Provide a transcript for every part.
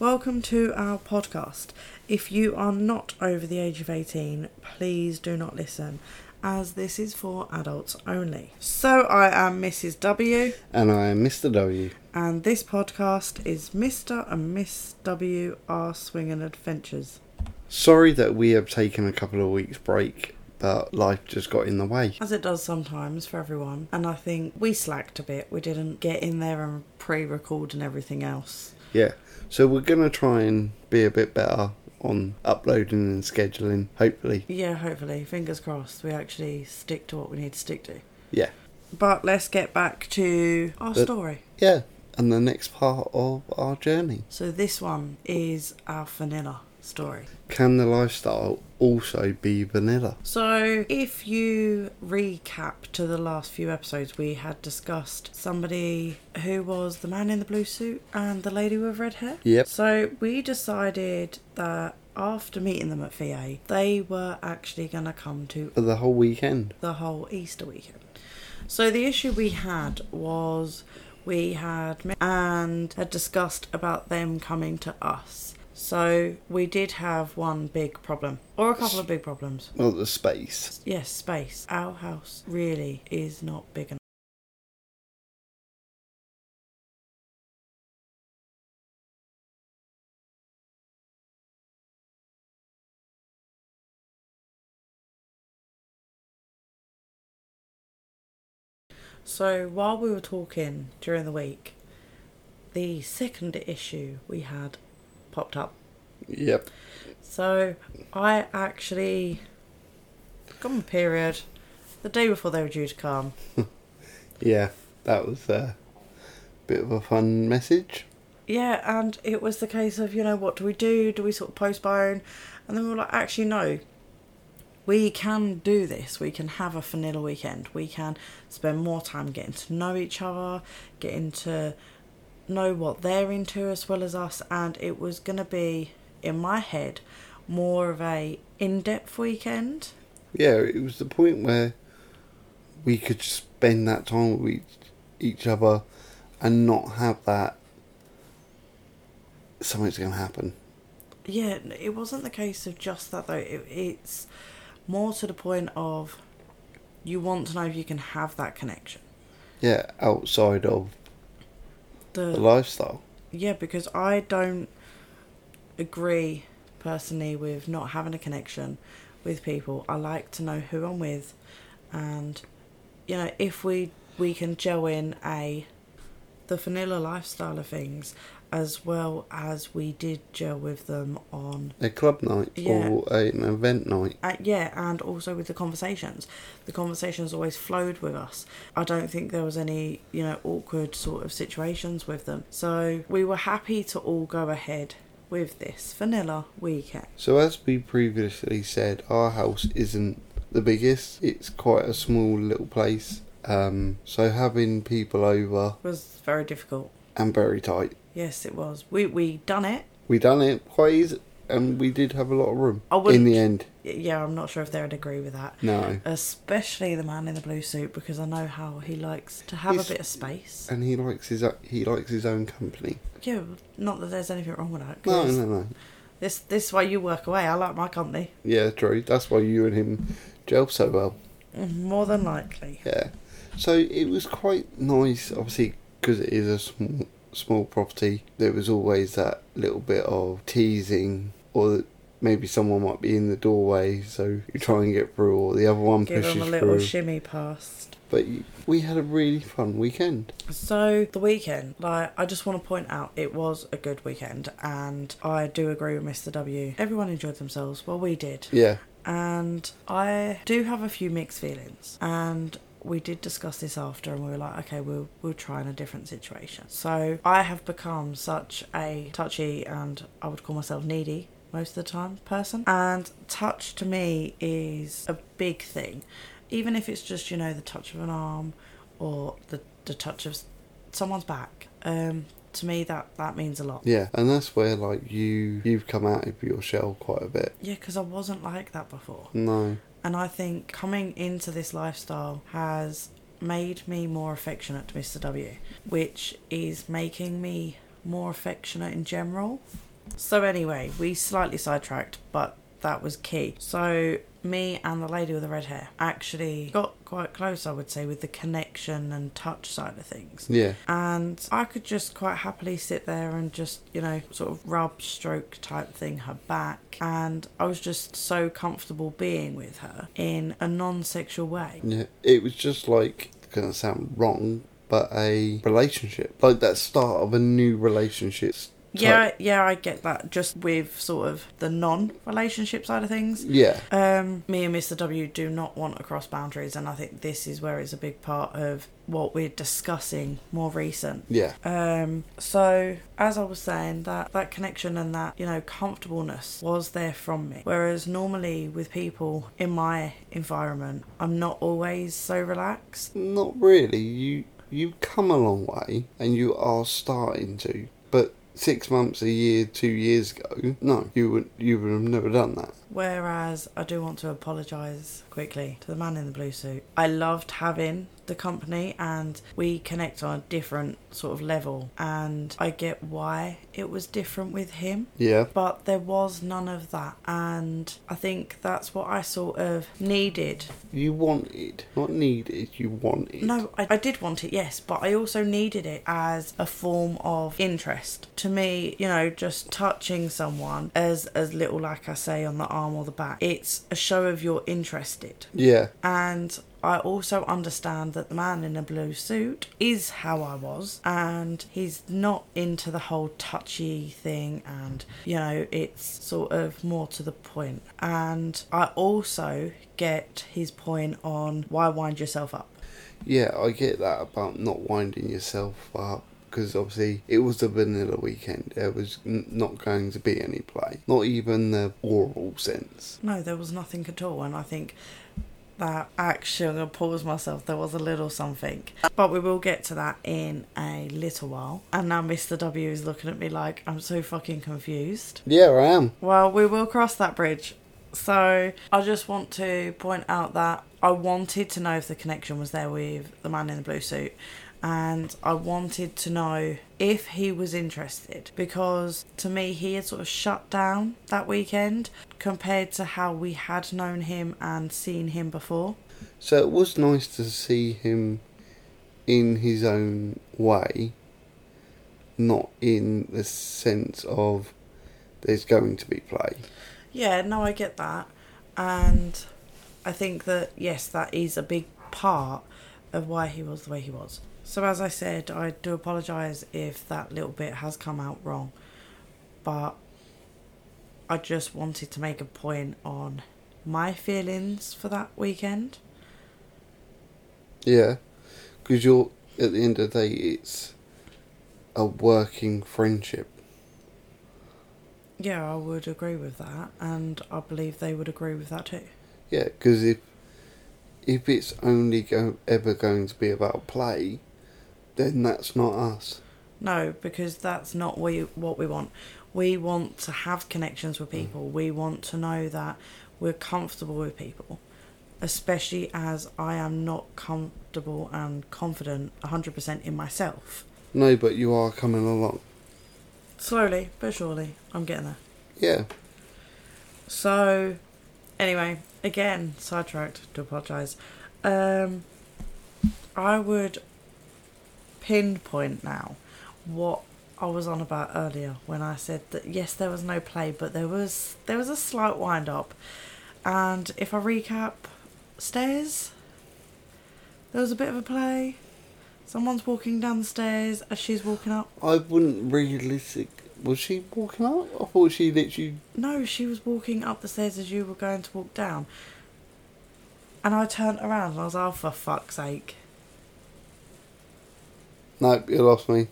Welcome to our podcast. If you are not over the age of 18, please do not listen, as this is for adults only. So, I am Mrs. W, And I am Mr. W. and this podcast is Mr. and Miss W are swinging adventures. Sorry that we have taken a couple of weeks break, but life just got in the way. As it does sometimes for everyone, and I think we slacked a bit. We didn't get in there and pre record and everything else. Yeah. So we're going to try and be a bit better on uploading and scheduling, hopefully. Yeah, hopefully, fingers crossed, we actually stick to what we need to stick to. Yeah. But let's get back to our But- story. Yeah. And the next part of our journey. So this one is our vanilla story. Can the lifestyle also be vanilla? So if you recap to the last few episodes, we had discussed somebody who was the man in the blue suit and the lady with red hair. Yep. So we decided that after meeting them at VA, they were actually going to come to For the whole weekend. the whole Easter weekend. So the issue we had was we had met and had discussed about them coming to us. So we did have one big problem, or a couple of big problems. Well, the space. Yes, space. Our house really is not big enough. So while we were talking during the week, the second issue we had popped up. Yep. So I actually got my period the day before they were due to come. Yeah. That was a bit of a fun message. Yeah, and it was the case of, you know, what do we do? Do we sort of postpone? And then we were like, actually, no. We can do this. We can have a vanilla weekend. We can spend more time getting to know each other, getting to know what they're into as well as us. And it was going to be, in my head, more of a in-depth weekend. Yeah, it was the point where we could spend that time with each, each other and not have that something's going to happen. Yeah, it wasn't the case of just that though. It, it's more to the point of you want to know if you can have that connection. Yeah, outside of The, the lifestyle. yeah, because I don't agree personally with not having a connection with people. I like to know who I'm with, and you know if we we can gel in a the vanilla lifestyle of things as well as we did gel with them on A club night Yeah. or a, an event night. Uh, yeah, and also with the conversations. The conversations always flowed with us. I don't think there was any, you know, awkward sort of situations with them. So we were happy to all go ahead with this vanilla weekend. So, as we previously said, our house isn't the biggest, it's quite a small little place. Um, so, having people over was very difficult. And very tight. Yes, it was. We we done it. We done it quite easy, and we did have a lot of room I in the end. Yeah, I'm not sure if they would agree with that. No. Especially the man in the blue suit because I know how he likes to have He's- a bit of space. And he likes his he likes his own company. Yeah, not that there's anything wrong with that. No, no, no. This this is why you work away. I like my company Yeah, true. That's why you and him gel so well. more than likely. Yeah. So it was quite nice, obviously, because it is a small, small property. There was always that little bit of teasing, or maybe someone might be in the doorway, so you try and get through, or the other one Give pushes them a little through. shimmy past. but we had a really fun weekend. So the weekend, like I just want to point out, it was a good weekend, and I do agree with Mr. W. Everyone enjoyed themselves. Well, we did, Yeah. and I do have a few mixed feelings, and. We did discuss this after, and we were like, okay, we'll we'll try in a different situation. So I have become such a touchy and I would call myself needy most of the time person, and touch to me is a big thing, even if it's just you know the touch of an arm or the the touch of someone's back. Um, to me, that that means a lot. Yeah, and that's where like you you've come out of your shell quite a bit. Yeah, because I wasn't like that before. No, And I think coming into this lifestyle has made me more affectionate to Mr. W, which is making me more affectionate in general. So anyway, we slightly sidetracked, but that was key. So me and the lady with the red hair actually got quite close, I would say, with the connection and touch side of things. Yeah. And I could just quite happily sit there and just, you know, sort of rub, stroke type thing her back. And I was just so comfortable being with her in a non sexual way. Yeah. It was just like, gonna sound wrong, but a relationship. Like that start of a new relationship. Yeah, yeah, I get that. Just with sort of the non-relationship side of things. Yeah. Um, me and Mr. W do not want to cross boundaries, and I think this is where it's a big part of what we're discussing more recent. Yeah. Um, so as I was saying, that that connection and that you know comfortableness was there from me. Whereas normally with people in my environment, I'm not always so relaxed. Not really. You you come a long way and you are starting to. But six months, a year, two years ago, no, you would you would have never done that. Whereas I do want to apologise quickly to the man in the blue suit. I loved having the company and we connect on a different sort of level and I get why it was different with him. Yeah. But there was none of that and I think that's what I sort of needed. You wanted, not needed. You wanted. No, I, I did want it, yes, but I also needed it as a form of interest. To me, you know, just touching someone as as little like I say on the arm or the back, it's a show of you're interested. Yeah. And I also understand that the man in a blue suit is how I was, and he's not into the whole touchy thing, and you know, it's sort of more to the point. And I also get his point on why wind yourself up. Yeah, I get that about not winding yourself up because obviously it was the vanilla weekend. There was n- not going to be any play, not even the oral sense. No, there was nothing at all, and I think that actually, I'm going to pause myself, there was a little something. But we will get to that in a little while. And now Mr. W is looking at me like I'm so fucking confused. Yeah, I am. Well, we will cross that bridge. So I just want to point out that I wanted to know if the connection was there with the man in the blue suit. And I wanted to know if he was interested because to me he had sort of shut down that weekend compared to how we had known him and seen him before. So it was nice to see him in his own way, not in the sense of there's going to be play. Yeah, no, I get that. And I think that, yes, that is a big part of why he was the way he was. So, as I said, I do apologise if that little bit has come out wrong. But I just wanted to make a point on my feelings for that weekend. Yeah, because you're at the end of the day, it's a working friendship. Yeah, I would agree with that, and I believe they would agree with that too. Yeah, because if if it's only go, ever going to be about play, then that's not us. No, because that's not we what we want. We want to have connections with people. We want to know that we're comfortable with people, especially as I am not comfortable and confident 100% in myself. No, but you are coming along. Slowly but surely, I'm getting there. Yeah, So, anyway, again, sidetracked, to apologise. Um, I would pinpoint now what I was on about earlier when I said that yes, there was no play, but there was there was a slight wind up, and if I recap, stairs. There was a bit of a play. Someone's walking down the stairs as she's walking up. I wouldn't realistic. Was she walking up? I thought she literally. No, she was walking up the stairs as you were going to walk down. And I turned around and I was like, oh, for fuck's sake. No, you lost me.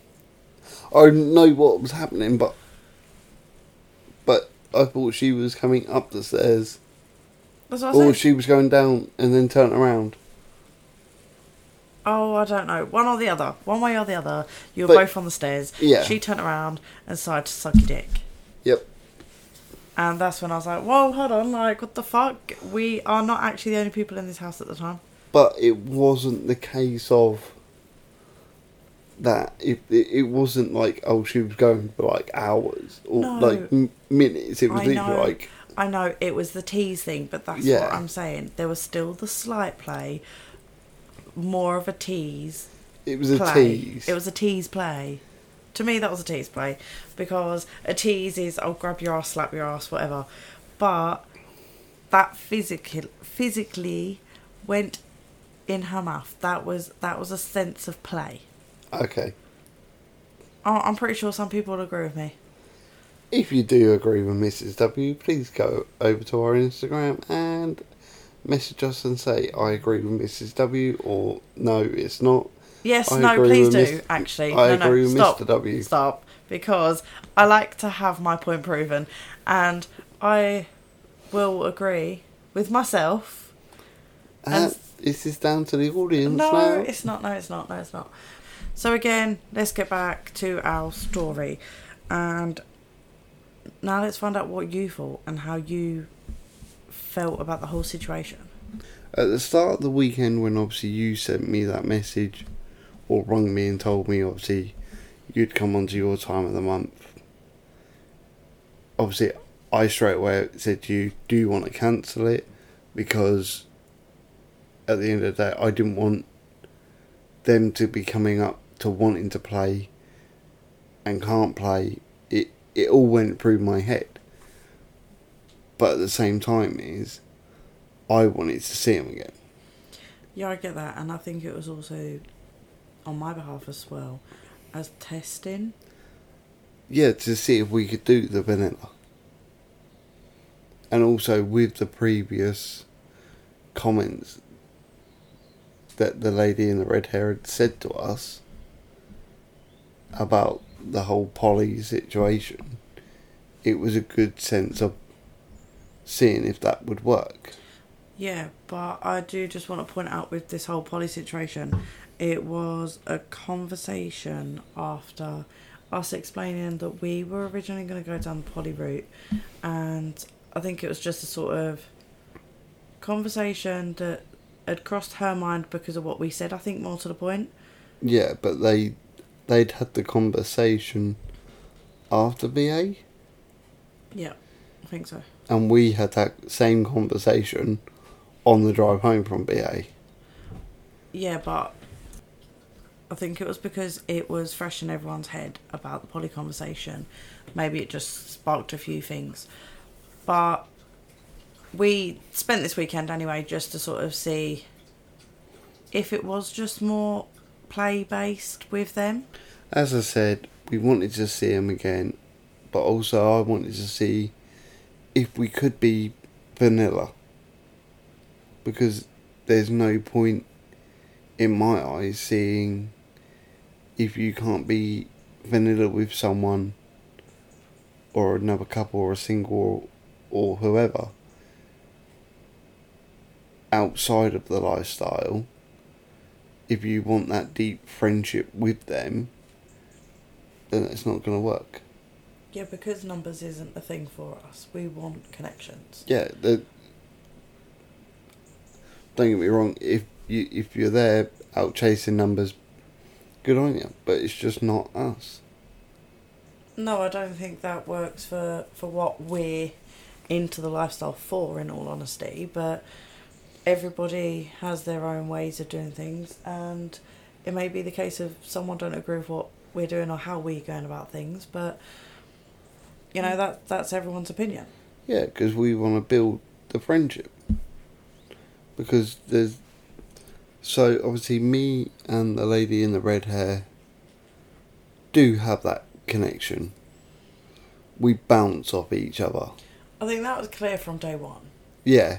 I know what was happening, but but I thought she was coming up the stairs, That's what I or said. she was going down and then turned around. Oh, I don't know. One or the other. One way or the other. You were But- both on the stairs. Yeah. She turned around and started to suck your dick. Yep. And that's when I was like, whoa, hold on. Like, what the fuck? We are not actually the only people in this house at the time. But it wasn't the case of that if it, it wasn't like oh she was going for like hours or No. like m- minutes. It was I know. like I know it was the tease thing, but that's Yeah. what I'm saying. There was still the slight play, more of a tease it was a play. tease. It was a tease play. To me, that was a tease play because a tease is I'll grab your ass, slap your ass, whatever. But that physical physically went in her mouth. That was that was a sense of play. Okay. I- I'm pretty sure some people would agree with me. If you do agree with Mrs. W, please go over to our Instagram and message us and say I agree with Mrs. W or no, it's not. Yes, I no, agree please with do. Actually, I no, agree no, with stop, Mr. W. Stop, because I like to have my point proven, and I will agree with myself. Uh, And- this is down to the audience No, now. it's not. No, it's not. No, it's not. So again, let's get back to our story, and now let's find out what you thought and how you felt about the whole situation. At the start of the weekend, when obviously you sent me that message, or rung me and told me obviously you'd come onto your time of the month, obviously I straight away said to you, "Do you want to cancel it?" Because at the end of the day, I didn't want them to be coming up to wanting to play and can't play. It it all went through my head. But at the same time, is I wanted to see him again. Yeah, I get that, and I think it was also on my behalf as well as testing. Yeah, to see if we could do the vanilla. And also with the previous comments that the lady in the red hair had said to us about the whole poly situation, it was a good sense of seeing if that would work. Yeah, but I do just want to point out with this whole poly situation, it was a conversation after us explaining that we were originally going to go down the poly route, and I think it was just a sort of conversation that had crossed her mind because of what we said. I think more to the point. Yeah, but they they'd had the conversation after BA Yeah, I think so. and we had that same conversation on the drive home from BA. Yeah, but I think it was because it was fresh in everyone's head about the poly conversation. Maybe it just sparked a few things. But we spent this weekend anyway just to sort of see if it was just more play based with them. As I said, we wanted to see him again, but also I wanted to see if we could be vanilla. Because there's no point in my eyes seeing if you can't be vanilla with someone or another couple or a single or whoever outside of the lifestyle if you want that deep friendship with them then it's not going to work Yeah, because numbers isn't a thing for us. We want connections. yeah the, don't get me wrong if you if you're there out chasing numbers good on you but it's just not us No, I don't think that works for, for what we're into the lifestyle for, in all honesty. But everybody has their own ways of doing things, and it may be the case of someone don't agree with what we're doing or how we're going about things. But you know that that's everyone's opinion. Yeah, because we want to build the friendship. Because there's. So, obviously, me and the lady in the red hair do have that connection. We bounce off each other. I think that was clear from day one. Yeah.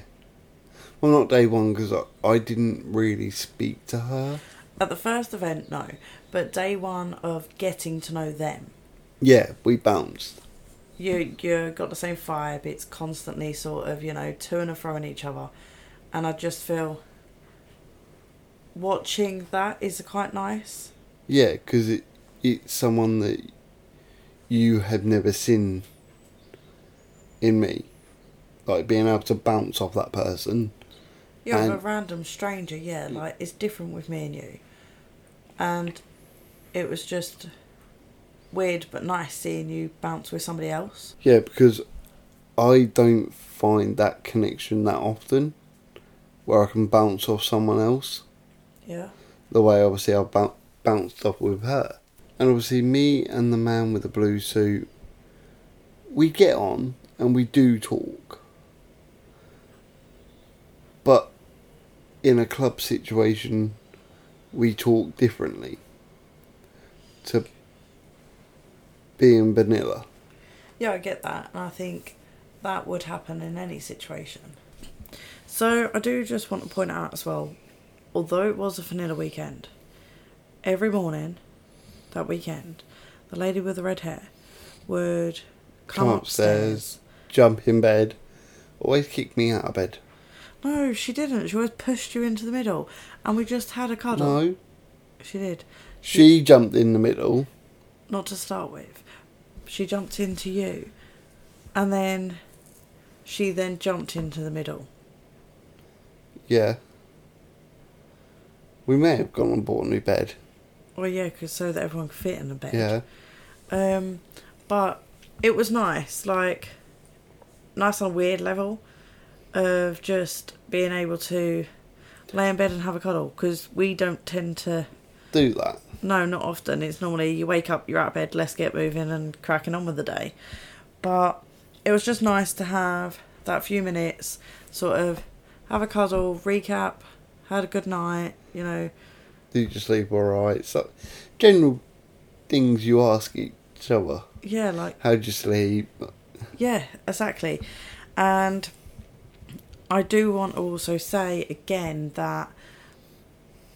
Well, not day one, because I, I didn't really speak to her. At the first event, no, but day one of getting to know them. Yeah, we bounced. you you got the same vibe. It's constantly sort of you know to and fro in each other, and I just feel watching that is quite nice. Yeah, because it, it's someone that you had never seen in me. Like, being able to bounce off that person. Yeah, with a random stranger. Yeah, like it's different with me and you, and it was just weird but nice seeing you bounce with somebody else. Yeah, because I don't find that connection that often where I can bounce off someone else Yeah. the way obviously I bou- bounced off with her. And obviously, me and the man with the blue suit, we get on and we do talk. But in a club situation, we talk differently to being vanilla. Yeah, I get that, and I think that would happen in any situation. So I do just want to point out as well, although it was a vanilla weekend, every morning that weekend, the lady with the red hair would come, Come upstairs. upstairs. Jump in bed, always kick me out of bed. No, she didn't. She always pushed you into the middle, and we just had a cuddle. No, She did. she jumped in the middle. Not to start with. She jumped into you, and then she then jumped into the middle. Yeah. We may have gone and bought a new bed. Well, yeah, 'cause so that everyone could fit in the bed. Yeah. Um, but it was nice, like nice on a weird level of just being able to lay in bed and have a cuddle because we don't tend to. Do that. No, not often. It's normally you wake up, you're out of bed, let's get moving and cracking on with the day. But it was just nice to have that few minutes, sort of have a cuddle, recap, had a good night, you know. Did you sleep alright? So, general things you ask each other. Yeah, like How'd you sleep? Yeah, exactly. And I do want to also say again that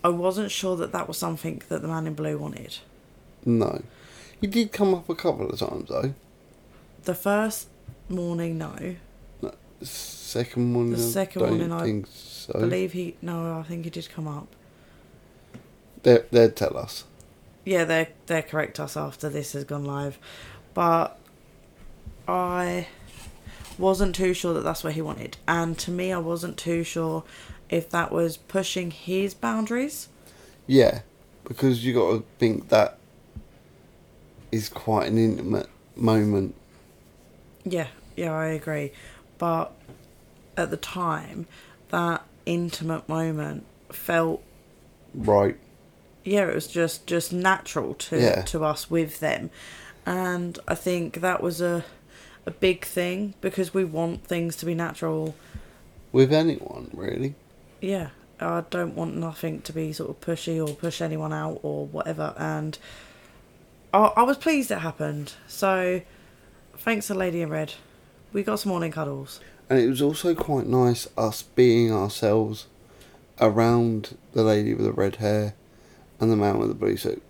I wasn't sure that that was something that the man in blue wanted. No. He did come up a couple of times though. The first morning, no. Second one, The second I don't morning I think so. believe he. No, I think he did come up. They, they'd tell us. Yeah, they they correct us after this has gone live, but I wasn't too sure that that's what he wanted, and to me, I wasn't too sure if that was pushing his boundaries. Yeah, because you got to think that is quite an intimate moment. Yeah, yeah, I agree. But at the time, that intimate moment felt Right. yeah, it was just just natural to Yeah. to us with them. And I think that was a a big thing because we want things to be natural. With anyone, really. Yeah. I don't want nothing to be sort of pushy or push anyone out or whatever and I, I was pleased it happened. So thanks to Lady in Red. We got some morning cuddles. And it was also quite nice us being ourselves around the lady with the red hair and the man with the blue suit.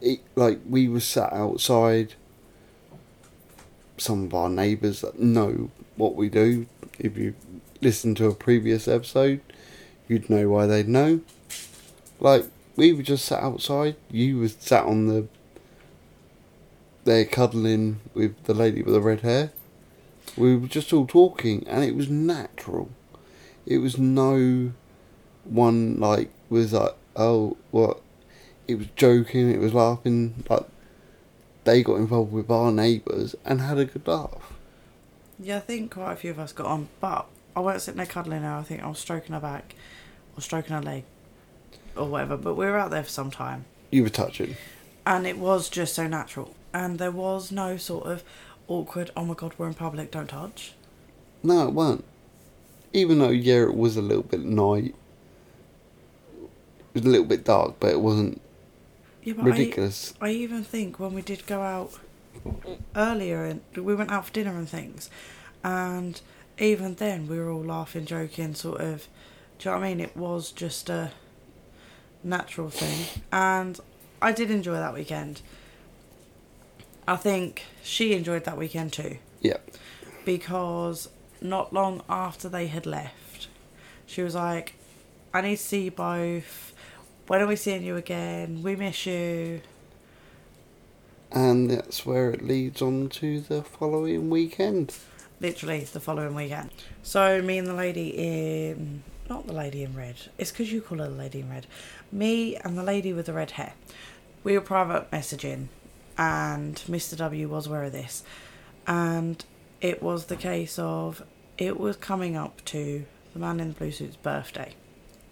It, like we were sat outside. Some of our neighbours that know what we do. If you listen to a previous episode, you'd know why they'd know. Like we were just sat outside. You were sat on the. There cuddling with the lady with the red hair. We were just all talking, and it was natural. It was no one like was like, oh, what? It was joking. It was laughing. Like they got involved with our neighbours and had a good laugh. Yeah, I think quite a few of us got on, but I weren't sitting there cuddling her. I think I was stroking her back or stroking her leg or whatever. But we were out there for some time, You were touching. and it was just so natural. And there was no sort of awkward. Oh my god, we're in public. Don't touch. No, it weren't. Even though yeah, it was a little bit night. It was a little bit dark, but it wasn't Yeah, but ridiculous. I, I even think when we did go out earlier, and we went out for dinner and things, and even then we were all laughing, joking, sort of. Do you know what I mean? It was just a natural thing, and I did enjoy that weekend. I think she enjoyed that weekend too yeah. because not long after they had left, she was like, I need to see you both. When are we seeing you again? We miss you. And that's where it leads on to the following weekend. Literally the following weekend. So me and the lady in not the lady in red. It's because you call her the lady in red. Me and the lady with the red hair we were private messaging, and Mr. W was aware of this, and it was the case of it was coming up to the man in the blue suit's birthday.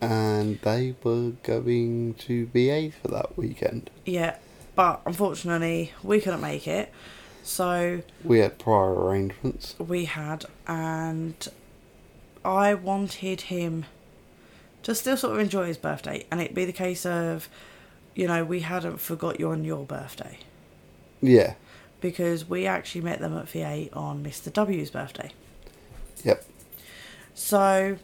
And they were going to BA for that weekend. Yeah, but unfortunately we couldn't make it, so We had prior arrangements. we had, and I wanted him to still sort of enjoy his birthday, and it'd be the case of, you know, we hadn't forgot you on your birthday Yeah. because we actually met them at VA on Mr. W's birthday. Yep. So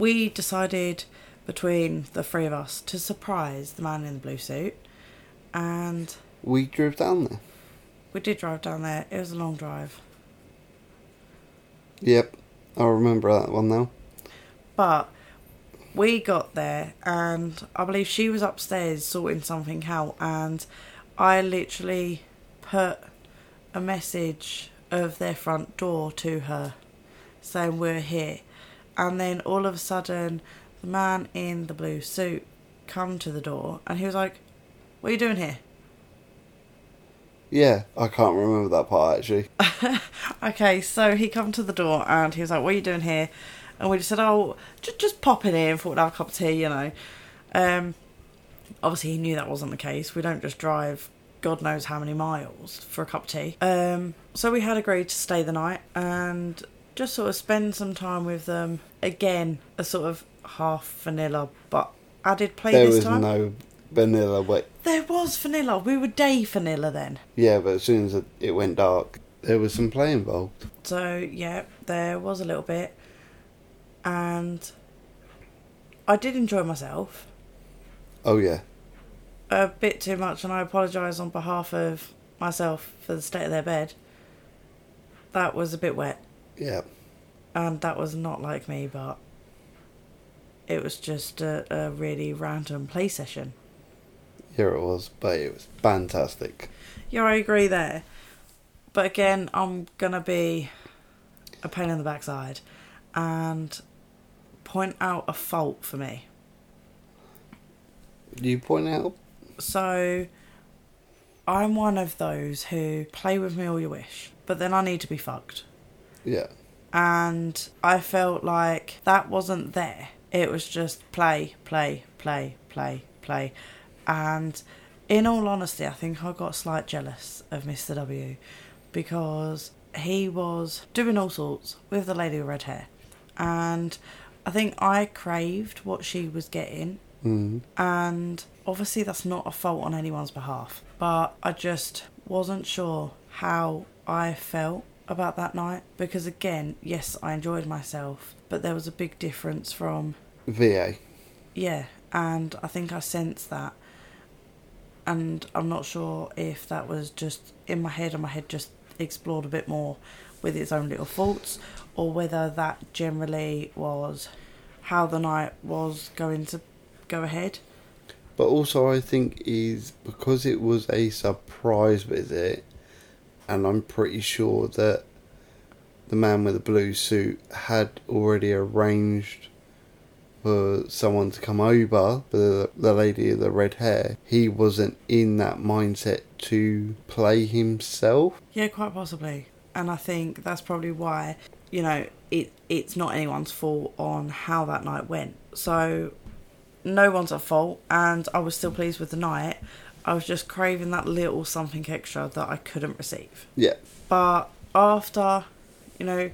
we decided between the three of us to surprise the man in the blue suit, and We drove down there. we did drive down there. It was a long drive, Yep. I remember that one now. but we got there, and I believe she was upstairs sorting something out, and I literally put a message of their front door to her saying we're here and then all of a sudden the man in the blue suit come to the door and he was like what are you doing here? Yeah, I can't remember that part actually. okay so he come to the door and he was like what are you doing here? And we just said oh just, just pop in here and thought we'd have a cup of tea you know. Um obviously he knew that wasn't the case. We don't just drive god knows how many miles for a cup of tea. Um so we had agreed to stay the night and just sort of spend some time with them again a sort of half vanilla but added play there this time. There was no vanilla wait. there was vanilla we were day vanilla then Yeah, but as soon as it- it went dark, there was some play involved. So yeah, there was a little bit, and I did enjoy myself Oh yeah. a bit too much, and I apologise on behalf of myself for the state of their bed. That was a bit wet, Yeah. and that was not like me, but it was just a, a really random play session. Yeah, it was, but it was fantastic. Yeah, I agree there, but again, I'm gonna be a pain in the backside, and point out a fault for me. Do You point out So, I'm one of those who play with me all you wish, but then I need to be fucked. Yeah. And I felt like that wasn't there. It was just play, play, play, play, play. And in all honesty, I think I got slight jealous of Mr. W because he was doing all sorts with the lady with red hair. And I think I craved what she was getting Mm. and obviously that's not a fault on anyone's behalf but i just wasn't sure how i felt about that night because again yes i enjoyed myself but there was a big difference from VA. yeah and i think i sensed that and i'm not sure if that was just in my head and my head just explored a bit more with its own little faults or whether that generally was how the night was going to go ahead But also, I think is because it was a surprise visit, and I'm pretty sure that the man with the blue suit had already arranged for someone to come over, the the lady with the red hair. He wasn't in that mindset to play himself. Yeah, quite possibly. And I think that's probably why, you know, it it's not anyone's fault on how that night went. So no one's at fault and I was still pleased with the night. I was just craving that little something extra that I couldn't receive. Yeah, But after, you know,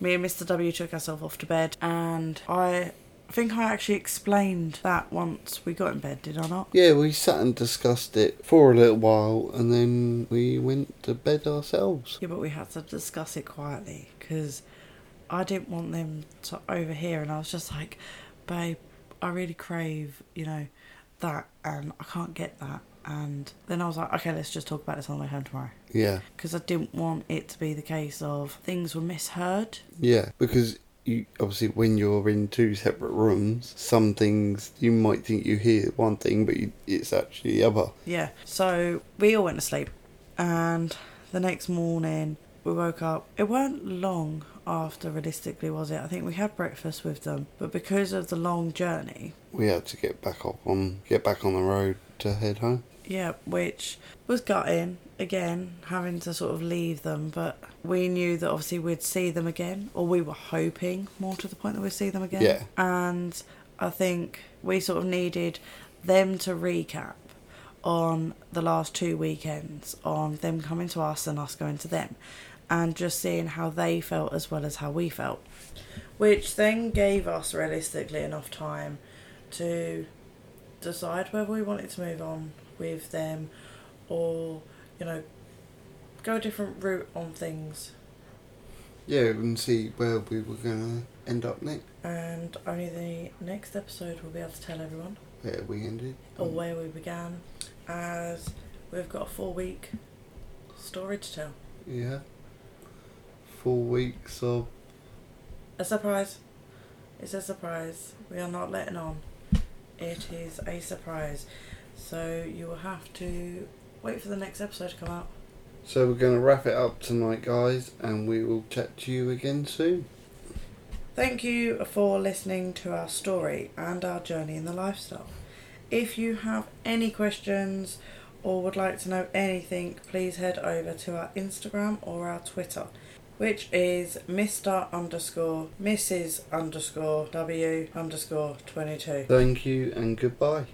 me and Mr. W took ourselves off to bed and I think I actually explained that once we got in bed, did I not? yeah. We sat and discussed it for a little while, and then we went to bed ourselves. Yeah, but we had to discuss it quietly because I didn't want them to overhear, and I was just like, "Babe, I really crave, you know, that, and I can't get that." And then I was like, "Okay, let's just talk about this on the way home tomorrow," Yeah. because I didn't want it to be the case of things were misheard. Yeah, because you obviously when you're in two separate rooms, some things you might think you hear one thing, but you, it's actually the other. Yeah. So we all went to sleep, and the next morning we woke up. It weren't long after, realistically, was it? I think we had breakfast with them, but because of the long journey, We had to get back up on get back on the road to head home. Yeah, which was gutting again, having to sort of leave them, but we knew that obviously we'd see them again, or we were hoping more to the point that we'd see them again. Yeah. And I think we sort of needed them to recap on the last two weekends, on them coming to us and us going to them, and just seeing how they felt as well as how we felt. Which then gave us realistically enough time to decide whether we wanted to move on with them or, you know, go a different route on things. Yeah, and see where we were going to end up next. And only the next episode will be able to tell everyone Where we ended. or where we began, as we've got a four week story to tell. Yeah. Four weeks of. A surprise. It's a surprise. We are not letting on. It is a surprise. So you will have to wait for the next episode to come out. So we're going to wrap it up tonight, guys, and we will chat to you again soon. Thank you for listening to our story and our journey in the lifestyle. If you have any questions or would like to know anything, please head over to our Instagram or our Twitter, which is Mr. underscore Mrs. underscore W underscore 22. Thank you and goodbye.